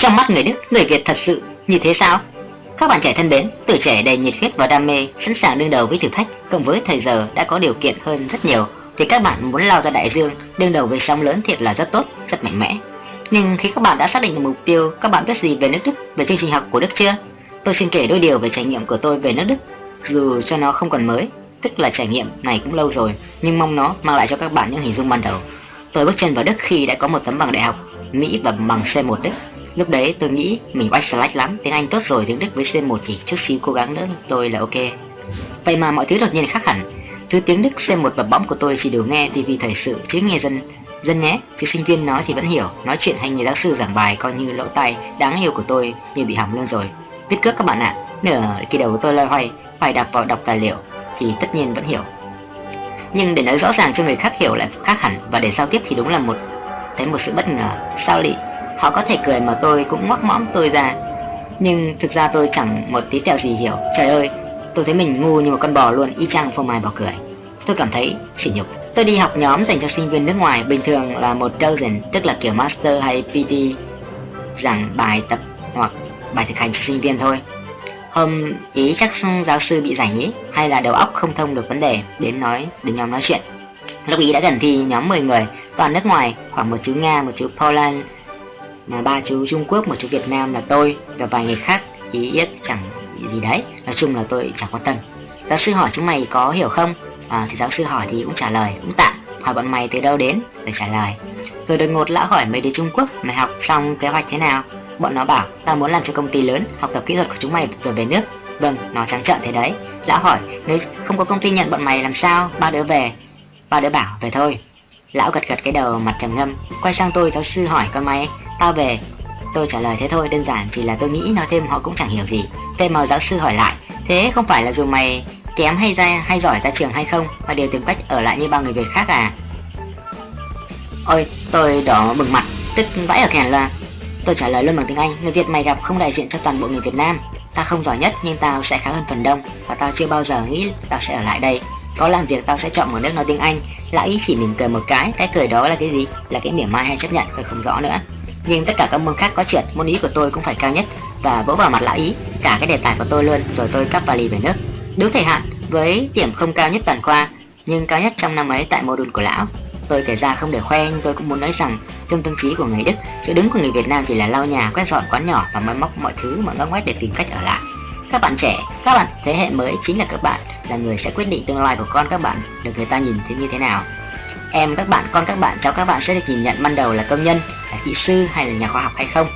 Trong mắt người Đức, người Việt thật sự như thế sao? Các bạn trẻ thân mến, tuổi trẻ đầy nhiệt huyết và đam mê, sẵn sàng đương đầu với thử thách, cộng với thời giờ đã có điều kiện hơn rất nhiều, thì các bạn muốn lao ra đại dương, đương đầu với sóng lớn thiệt là rất tốt, rất mạnh mẽ. Nhưng khi các bạn đã xác định được mục tiêu, các bạn biết gì về nước Đức, về chương trình học của Đức chưa? Tôi xin kể đôi điều về trải nghiệm của tôi về nước Đức, dù cho nó không còn mới, tức là trải nghiệm này cũng lâu rồi, nhưng mong nó mang lại cho các bạn những hình dung ban đầu. Tôi bước chân vào Đức khi đã có một tấm bằng đại học Mỹ và bằng C1 Đức. Lúc đấy tôi nghĩ mình oách slack lắm, tiếng Anh tốt rồi, tiếng Đức với C1 chỉ chút xíu cố gắng nữa tôi là ok. Vậy mà mọi thứ đột nhiên khác hẳn. Thứ tiếng Đức C1 bập bóng của tôi chỉ đủ nghe TV thời sự chứ nghe dân dân nhé, chứ sinh viên nói thì vẫn hiểu, nói chuyện hay người giáo sư giảng bài coi như lỗ tai đáng yêu của tôi như bị hỏng luôn rồi. Tiết cước các bạn ạ, à, nửa khi đầu tôi loay hoay phải đọc vào đọc tài liệu thì tất nhiên vẫn hiểu. Nhưng để nói rõ ràng cho người khác hiểu lại khác hẳn và để giao tiếp thì đúng là một thấy một sự bất ngờ. Sao lị? Họ có thể cười mà tôi cũng ngoắc mõm tôi ra. Nhưng thực ra tôi chẳng một tí tẹo gì hiểu. Trời ơi, tôi thấy mình ngu như một con bò luôn, y chang phô mai bỏ cười. Tôi cảm thấy sỉ nhục. Tôi đi học nhóm dành cho sinh viên nước ngoài, bình thường là một dozen, tức là kiểu master hay PT giảng bài tập hoặc bài thực hành cho sinh viên thôi. Hôm ý chắc giáo sư bị rảnh ý Hay là đầu óc không thông được vấn đề Đến nói đến nhóm nói chuyện Lúc ý đã gần thi nhóm 10 người Toàn nước ngoài Khoảng một chú Nga, một chú Poland mà ba chú Trung Quốc, một chú Việt Nam là tôi Và vài người khác ý biết chẳng gì đấy. Nói chung là tôi chẳng quan tâm. Giáo sư hỏi chúng mày có hiểu không? À, Thì giáo sư hỏi thì cũng trả lời Cũng tạm. Hỏi bọn mày từ đâu đến? Để trả lời Rồi đột ngột lão hỏi mấy đứa Trung Quốc Mày học xong kế hoạch thế nào? Bọn nó bảo tao muốn làm cho công ty lớn Học tập kỹ thuật của chúng mày rồi về nước. Vâng, nó trắng trợn thế đấy. Lão hỏi nếu không có công ty nhận bọn mày làm sao? Ba đứa về? Ba đứa bảo về thôi. Lão gật gật cái đầu mặt trầm ngâm Quay sang tôi giáo sư hỏi con mày. Tao về Tôi trả lời thế thôi đơn giản chỉ là tôi nghĩ nói thêm họ cũng chẳng hiểu gì Thế mà giáo sư hỏi lại Thế không phải là dù mày kém hay ra hay giỏi ra trường hay không Mà đều tìm cách ở lại như bao người Việt khác à Ôi tôi đỏ bừng mặt Tức vãi ở kèn là Tôi trả lời luôn bằng tiếng Anh, người Việt mày gặp không đại diện cho toàn bộ người Việt Nam. Ta không giỏi nhất nhưng tao sẽ khá hơn phần đông và tao chưa bao giờ nghĩ tao sẽ ở lại đây. Có làm việc tao sẽ chọn một nước nói tiếng Anh. Lão ý chỉ mỉm cười một cái, cái cười đó là cái gì? Là cái mỉa mai hay chấp nhận tôi không rõ nữa. Nhưng tất cả các môn khác có trượt, môn ý của tôi cũng phải cao nhất và vỗ vào mặt lão ý cả cái đề tài của tôi luôn rồi tôi cắp vali về nước. Đúng thời hạn với điểm không cao nhất toàn khoa nhưng cao nhất trong năm ấy tại mô đun của lão. Tôi kể ra không để khoe nhưng tôi cũng muốn nói rằng trong tâm trí của người Đức, chỗ đứng của người Việt Nam chỉ là lau nhà, quét dọn quán nhỏ và máy móc mọi thứ mà ngóc ngách để tìm cách ở lại. Các bạn trẻ, các bạn thế hệ mới chính là các bạn là người sẽ quyết định tương lai của con các bạn được người ta nhìn thấy như thế nào. Em các bạn, con các bạn, cháu các bạn sẽ được nhìn nhận ban đầu là công nhân, kỹ sư hay là nhà khoa học hay không.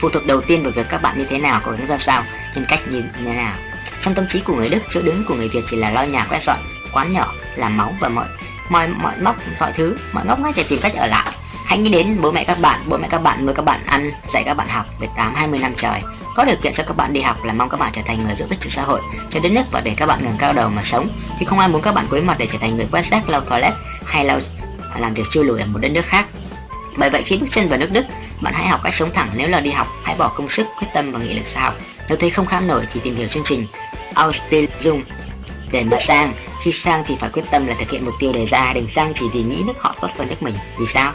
Phụ thuộc đầu tiên vào việc các bạn như thế nào, có gắng ra sao, nhân cách như thế nào. Trong tâm trí của người Đức, chỗ đứng của người Việt chỉ là lo nhà quét dọn, quán nhỏ, làm máu và mọi mọi mọi móc mọi thứ mọi ngóc ngách để tìm cách ở lại hãy nghĩ đến bố mẹ các bạn bố mẹ các bạn nuôi các bạn ăn dạy các bạn học 18 20 năm trời có điều kiện cho các bạn đi học là mong các bạn trở thành người giúp ích cho xã hội cho đất nước và để các bạn ngẩng cao đầu mà sống chứ không ai muốn các bạn cúi mặt để trở thành người quét rác lau toilet hay lau làm việc chui lùi ở một đất nước khác bởi vậy khi bước chân vào nước Đức, bạn hãy học cách sống thẳng. Nếu là đi học, hãy bỏ công sức, quyết tâm và nghị lực ra học. Nếu thấy không kham nổi thì tìm hiểu chương trình Ausbildung để mà sang. Khi sang thì phải quyết tâm là thực hiện mục tiêu đề ra. Đừng sang chỉ vì nghĩ nước họ tốt hơn nước mình. Vì sao?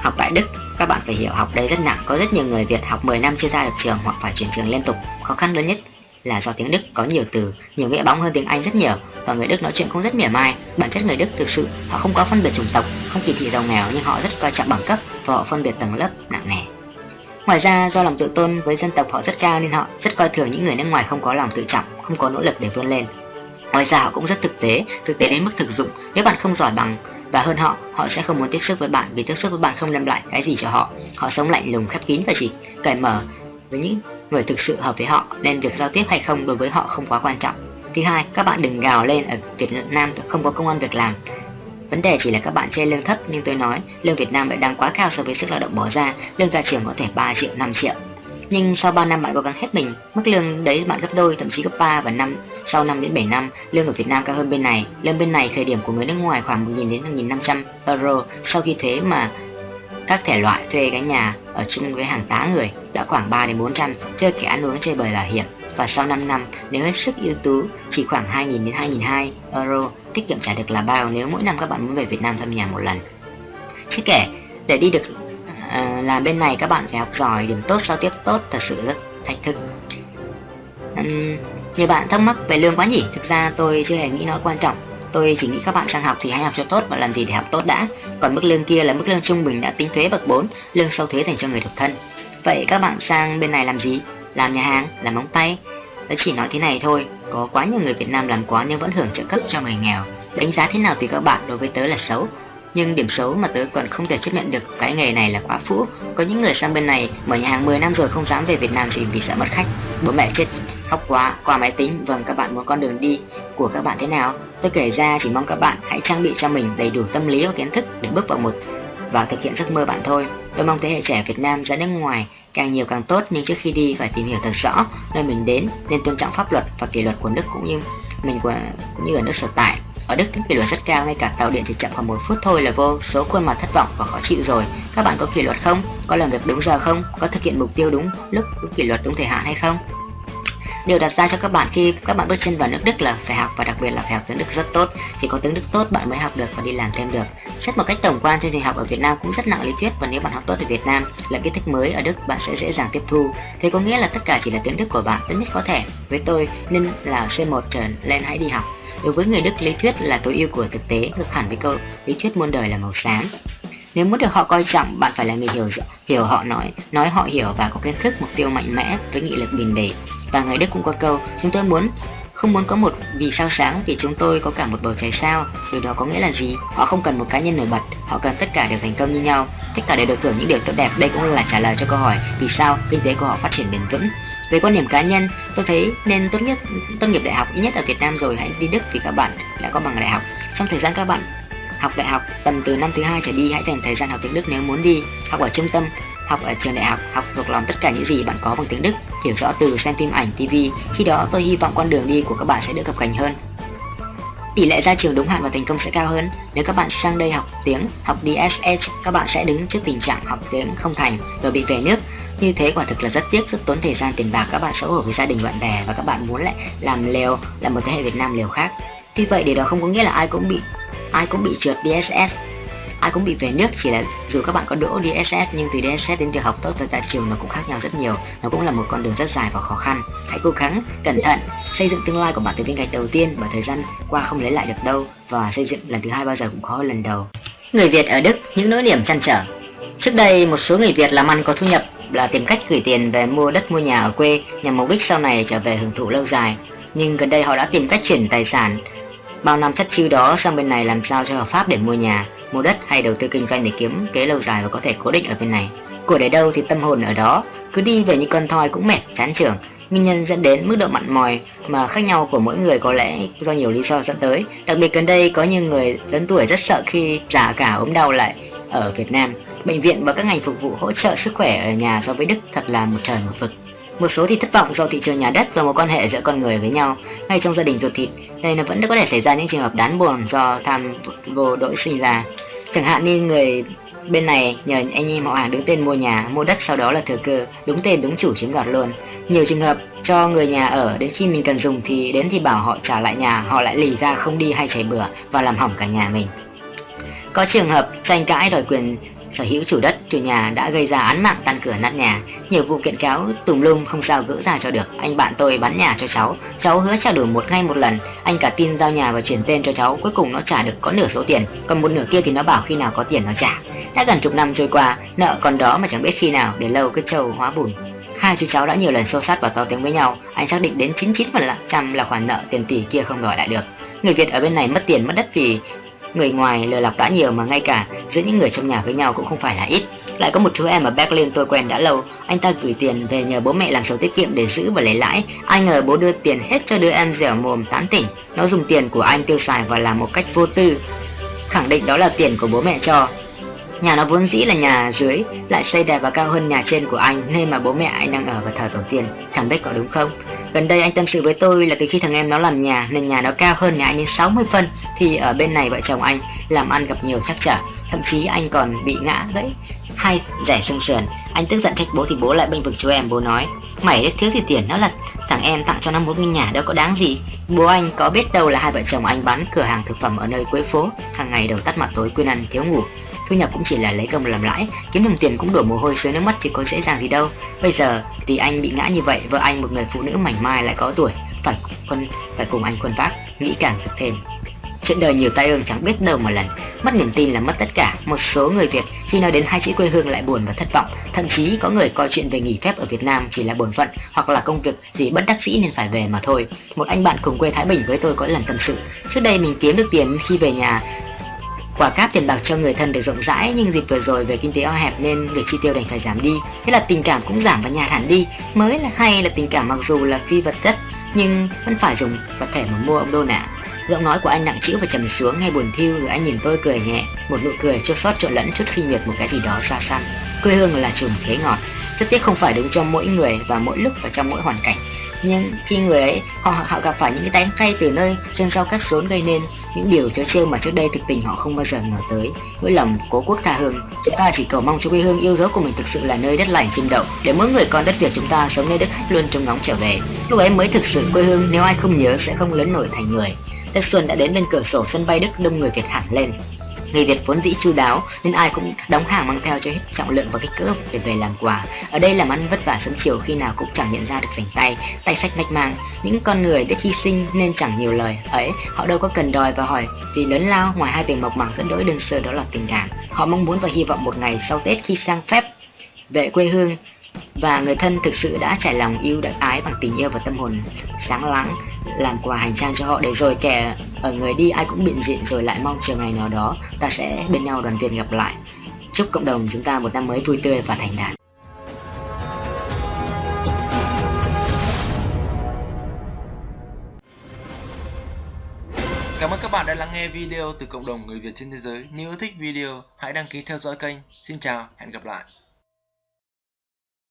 Học tại đức, các bạn phải hiểu học đây rất nặng. Có rất nhiều người việt học 10 năm chưa ra được trường hoặc phải chuyển trường liên tục. Khó khăn lớn nhất là do tiếng đức có nhiều từ nhiều nghĩa bóng hơn tiếng anh rất nhiều và người đức nói chuyện cũng rất mỉa mai bản chất người đức thực sự họ không có phân biệt chủng tộc không kỳ thị giàu nghèo nhưng họ rất coi trọng bằng cấp và họ phân biệt tầng lớp nặng nề Ngoài ra do lòng tự tôn với dân tộc họ rất cao nên họ rất coi thường những người nước ngoài không có lòng tự trọng, không có nỗ lực để vươn lên. Ngoài ra họ cũng rất thực tế, thực tế đến mức thực dụng. Nếu bạn không giỏi bằng và hơn họ, họ sẽ không muốn tiếp xúc với bạn vì tiếp xúc với bạn không đem lại cái gì cho họ. Họ sống lạnh lùng khép kín và chỉ cởi mở với những người thực sự hợp với họ nên việc giao tiếp hay không đối với họ không quá quan trọng. Thứ hai, các bạn đừng gào lên ở Việt Nam không có công an việc làm. Vấn đề chỉ là các bạn chê lương thấp nhưng tôi nói lương Việt Nam lại đang quá cao so với sức lao động bỏ ra, lương ra trường có thể 3 triệu, 5 triệu. Nhưng sau 3 năm bạn cố gắng hết mình, mức lương đấy bạn gấp đôi, thậm chí gấp 3 và năm sau 5 đến 7 năm, lương ở Việt Nam cao hơn bên này. Lương bên này khởi điểm của người nước ngoài khoảng 1.000 đến 1.500 euro sau khi thuế mà các thể loại thuê cái nhà ở chung với hàng tá người đã khoảng 3 đến 400, chơi kẻ ăn uống chơi bời là hiểm. Và sau 5 năm, nếu hết sức ưu tú, chỉ khoảng 2.000 đến 2.200 euro, tiết kiệm trả được là bao nếu mỗi năm các bạn muốn về Việt Nam thăm nhà một lần. Chứ kể, để đi được ờ, uh, làm bên này các bạn phải học giỏi điểm tốt giao tiếp tốt thật sự rất thách thức Um, nhiều bạn thắc mắc về lương quá nhỉ thực ra tôi chưa hề nghĩ nó quan trọng tôi chỉ nghĩ các bạn sang học thì hãy học cho tốt và làm gì để học tốt đã. Còn mức lương kia là mức lương trung bình đã tính thuế bậc 4 lương sau thuế dành cho người độc thân. Vậy các bạn sang bên này làm gì? Làm nhà hàng, làm móng tay. Tớ chỉ nói thế này thôi, có quá nhiều người Việt Nam làm quá nhưng vẫn hưởng trợ cấp cho người nghèo. Đánh giá thế nào tùy các bạn đối với tớ là xấu. Nhưng điểm xấu mà tớ còn không thể chấp nhận được cái nghề này là quá phũ. Có những người sang bên này mở nhà hàng 10 năm rồi không dám về Việt Nam gì vì sợ mất khách. Bố mẹ chết khóc quá qua máy tính Vâng các bạn muốn con đường đi của các bạn thế nào Tôi kể ra chỉ mong các bạn hãy trang bị cho mình đầy đủ tâm lý và kiến thức để bước vào một và thực hiện giấc mơ bạn thôi Tôi mong thế hệ trẻ Việt Nam ra nước ngoài càng nhiều càng tốt nhưng trước khi đi phải tìm hiểu thật rõ nơi mình đến nên tôn trọng pháp luật và kỷ luật của nước cũng như mình của cũng như ở nước sở tại ở Đức tính kỷ luật rất cao, ngay cả tàu điện chỉ chậm khoảng một phút thôi là vô số khuôn mặt thất vọng và khó chịu rồi. Các bạn có kỷ luật không? Có làm việc đúng giờ không? Có thực hiện mục tiêu đúng lúc, đúng kỷ luật, đúng thời hạn hay không? Điều đặt ra cho các bạn khi các bạn bước chân vào nước Đức là phải học và đặc biệt là phải học tiếng Đức rất tốt. Chỉ có tiếng Đức tốt bạn mới học được và đi làm thêm được. Xét một cách tổng quan chương trình học ở Việt Nam cũng rất nặng lý thuyết và nếu bạn học tốt ở Việt Nam là kiến thức mới ở Đức bạn sẽ dễ dàng tiếp thu. Thế có nghĩa là tất cả chỉ là tiếng Đức của bạn tốt nhất có thể. Với tôi nên là C1 trở lên hãy đi học Đối với người Đức, lý thuyết là tối ưu của thực tế, ngược hẳn với câu lý thuyết muôn đời là màu xám. Nếu muốn được họ coi trọng, bạn phải là người hiểu hiểu họ nói, nói họ hiểu và có kiến thức, mục tiêu mạnh mẽ với nghị lực bền bỉ. Và người Đức cũng có câu, chúng tôi muốn không muốn có một vì sao sáng vì chúng tôi có cả một bầu trời sao. Điều đó có nghĩa là gì? Họ không cần một cá nhân nổi bật họ cần tất cả đều thành công như nhau. Tất cả đều được hưởng những điều tốt đẹp. Đây cũng là trả lời cho câu hỏi vì sao kinh tế của họ phát triển bền vững. Về quan điểm cá nhân, tôi thấy nên tốt nhất tốt nghiệp đại học ít nhất ở Việt Nam rồi hãy đi Đức vì các bạn đã có bằng đại học. Trong thời gian các bạn học đại học tầm từ năm thứ hai trở đi hãy dành thời gian học tiếng Đức nếu muốn đi. Học ở trung tâm học ở trường đại học học thuộc lòng tất cả những gì bạn có bằng tiếng Đức hiểu rõ từ xem phim ảnh TV khi đó tôi hy vọng con đường đi của các bạn sẽ được cập cành hơn. Tỷ lệ ra trường đúng hạn và thành công sẽ cao hơn. Nếu các bạn sang đây học tiếng học DSH các bạn sẽ đứng trước tình trạng học tiếng không thành rồi bị về nước. Như thế quả thực là rất tiếc, rất tốn thời gian tiền bạc các bạn xấu hổ với gia đình bạn bè và các bạn muốn lại làm liều làm một thế hệ Việt Nam liều khác. Tuy vậy điều đó không có nghĩa là ai cũng bị ai cũng bị trượt DSS ai cũng bị về nước, chỉ là dù các bạn có đỗ DSS nhưng từ DSS đến việc học tốt và ra trường nó cũng khác nhau rất nhiều. Nó cũng là một con đường rất dài và khó khăn. Hãy cố gắng, cẩn thận, xây dựng tương lai của bạn từ viên gạch đầu tiên bởi thời gian qua không lấy lại được đâu. Và xây dựng lần thứ hai bao giờ cũng khó hơn lần đầu. Người Việt ở Đức, những nỗi niềm chăn trở. Trước đây, một số người Việt làm ăn có thu nhập là tìm cách gửi tiền về mua đất, mua nhà ở quê nhằm mục đích sau này trở về hưởng thụ lâu dài. Nhưng gần đây họ đã tìm cách chuyển tài sản bao năm chất chiêu đó sang bên này làm sao cho hợp pháp để mua nhà, mua đất hay đầu tư kinh doanh để kiếm kế lâu dài và có thể cố định ở bên này. Của để đâu thì tâm hồn ở đó, cứ đi về như con thoi cũng mệt, chán trường. Nguyên nhân dẫn đến mức độ mặn mòi mà khác nhau của mỗi người có lẽ do nhiều lý do dẫn tới. Đặc biệt gần đây có những người lớn tuổi rất sợ khi già cả ốm đau lại ở Việt Nam. Bệnh viện và các ngành phục vụ hỗ trợ sức khỏe ở nhà so với Đức thật là một trời một vực. Một số thì thất vọng do thị trường nhà đất do mối quan hệ giữa con người với nhau ngay trong gia đình ruột thịt. Đây là vẫn có thể xảy ra những trường hợp đáng buồn do tham vô đội sinh ra. Chẳng hạn như người bên này nhờ anh em họ hàng đứng tên mua nhà, mua đất sau đó là thừa cơ, đúng tên đúng chủ chiếm đoạt luôn. Nhiều trường hợp cho người nhà ở đến khi mình cần dùng thì đến thì bảo họ trả lại nhà, họ lại lì ra không đi hay chảy bừa và làm hỏng cả nhà mình. Có trường hợp tranh cãi đòi quyền sở hữu chủ đất, chủ nhà đã gây ra án mạng tan cửa nát nhà. Nhiều vụ kiện cáo tùm lum không sao gỡ ra cho được. Anh bạn tôi bán nhà cho cháu, cháu hứa trả đủ một ngay một lần. Anh cả tin giao nhà và chuyển tên cho cháu, cuối cùng nó trả được có nửa số tiền, còn một nửa kia thì nó bảo khi nào có tiền nó trả. Đã gần chục năm trôi qua, nợ còn đó mà chẳng biết khi nào để lâu cứ trâu hóa bùn. Hai chú cháu đã nhiều lần xô sát và to tiếng với nhau, anh xác định đến 99% là khoản nợ tiền tỷ kia không đòi lại được. Người Việt ở bên này mất tiền mất đất vì Người ngoài lừa lọc đã nhiều mà ngay cả giữa những người trong nhà với nhau cũng không phải là ít. Lại có một chú em ở Berlin tôi quen đã lâu, anh ta gửi tiền về nhờ bố mẹ làm sổ tiết kiệm để giữ và lấy lãi. Ai ngờ bố đưa tiền hết cho đứa em dẻo mồm tán tỉnh, nó dùng tiền của anh tiêu xài và làm một cách vô tư. Khẳng định đó là tiền của bố mẹ cho, Nhà nó vốn dĩ là nhà dưới, Lại xây đẹp và cao hơn nhà trên của anh Nên mà bố mẹ anh đang ở và thờ tổ tiên. Chẳng biết có đúng không? Gần đây anh tâm sự với tôi là từ khi thằng em nó làm nhà, Nên nhà nó cao hơn nhà anh đến 60 phân, Thì ở bên này vợ chồng anh làm ăn gặp nhiều trắc trở. Thậm chí anh còn bị ngã gãy hay rẻ xương sườn. Anh tức giận trách bố thì bố lại bênh vực chú em, Bố nói, Mày thiếu thì tiền, nó là thằng thằng em tặng cho nó một ngôi nhà, đâu có đáng gì. Bố anh có biết đâu là hai vợ chồng anh bán cửa hàng thực phẩm ở nơi cuối phố, Hàng ngày đầu tắt mặt tối quên ăn thiếu ngủ. Thu nhập cũng chỉ là lấy công làm lãi, Kiếm đồng tiền cũng đổ mồ hôi xuống nước mắt thì có dễ dàng gì đâu. Bây giờ vì anh bị ngã như vậy, Vợ anh một người phụ nữ mảnh mai lại có tuổi, Phải quân, phải cùng anh quân vác Nghĩ càng thực thêm. Chuyện đời nhiều tai ương chẳng biết đâu một lần. Mất niềm tin là mất tất cả. Một số người Việt khi nói đến hai chữ quê hương lại buồn và thất vọng. Thậm chí có người coi chuyện về nghỉ phép ở Việt Nam chỉ là bổn phận Hoặc là công việc gì bất đắc dĩ nên phải về mà thôi. Một anh bạn cùng quê Thái Bình với tôi có lần tâm sự. Trước đây mình kiếm được tiền khi về nhà quả cáp tiền bạc cho người thân để rộng rãi nhưng dịp vừa rồi về kinh tế eo hẹp nên việc chi tiêu đành phải giảm đi thế là tình cảm cũng giảm và nhạt hẳn đi mới là hay là tình cảm mặc dù là phi vật chất nhưng vẫn phải dùng vật thể mà mua ông đô nạ Giọng nói của anh nặng trĩu và trầm xuống ngay buồn thiêu rồi anh nhìn tôi cười nhẹ, một nụ cười cho sót trộn lẫn chút khinh miệt một cái gì đó xa xăm. Quê hương là chùm khế ngọt, rất tiếc không phải đúng cho mỗi người và mỗi lúc và trong mỗi hoàn cảnh. Nhưng khi người ấy họ họ gặp phải những cái đánh cay từ nơi chân sau cắt rốn gây nên những điều trớ trêu mà trước đây thực tình họ không bao giờ ngờ tới. Nỗi lòng cố quốc tha hương, chúng ta chỉ cầu mong cho quê hương yêu dấu của mình thực sự là nơi đất lành chim đậu để mỗi người con đất Việt chúng ta sống nơi đất khách luôn trông ngóng trở về. Lúc ấy mới thực sự quê hương nếu ai không nhớ sẽ không lớn nổi thành người. Tết xuân đã đến bên cửa sổ sân bay Đức đông người Việt hẳn lên. Người Việt vốn dĩ chu đáo nên ai cũng đóng hàng mang theo cho hết trọng lượng và kích cỡ để về làm quà. Ở đây làm ăn vất vả sớm chiều khi nào cũng chẳng nhận ra được rảnh tay, tay sách nách mang. Những con người biết hy sinh nên chẳng nhiều lời. Ấy, họ đâu có cần đòi và hỏi gì lớn lao ngoài hai từ mộc mạc dẫn đỗi đơn sơ đó là tình cảm. Họ mong muốn và hy vọng một ngày sau Tết khi sang phép về quê hương và người thân thực sự đã trải lòng yêu đặc ái bằng tình yêu và tâm hồn sáng láng làm quà hành trang cho họ để rồi kẻ ở người đi ai cũng biện diện rồi lại mong chờ ngày nào đó ta sẽ bên nhau đoàn viên gặp lại chúc cộng đồng chúng ta một năm mới vui tươi và thành đạt Cảm ơn các bạn đã lắng nghe video từ cộng đồng người Việt trên thế giới. Nếu thích video, hãy đăng ký theo dõi kênh. Xin chào, hẹn gặp lại.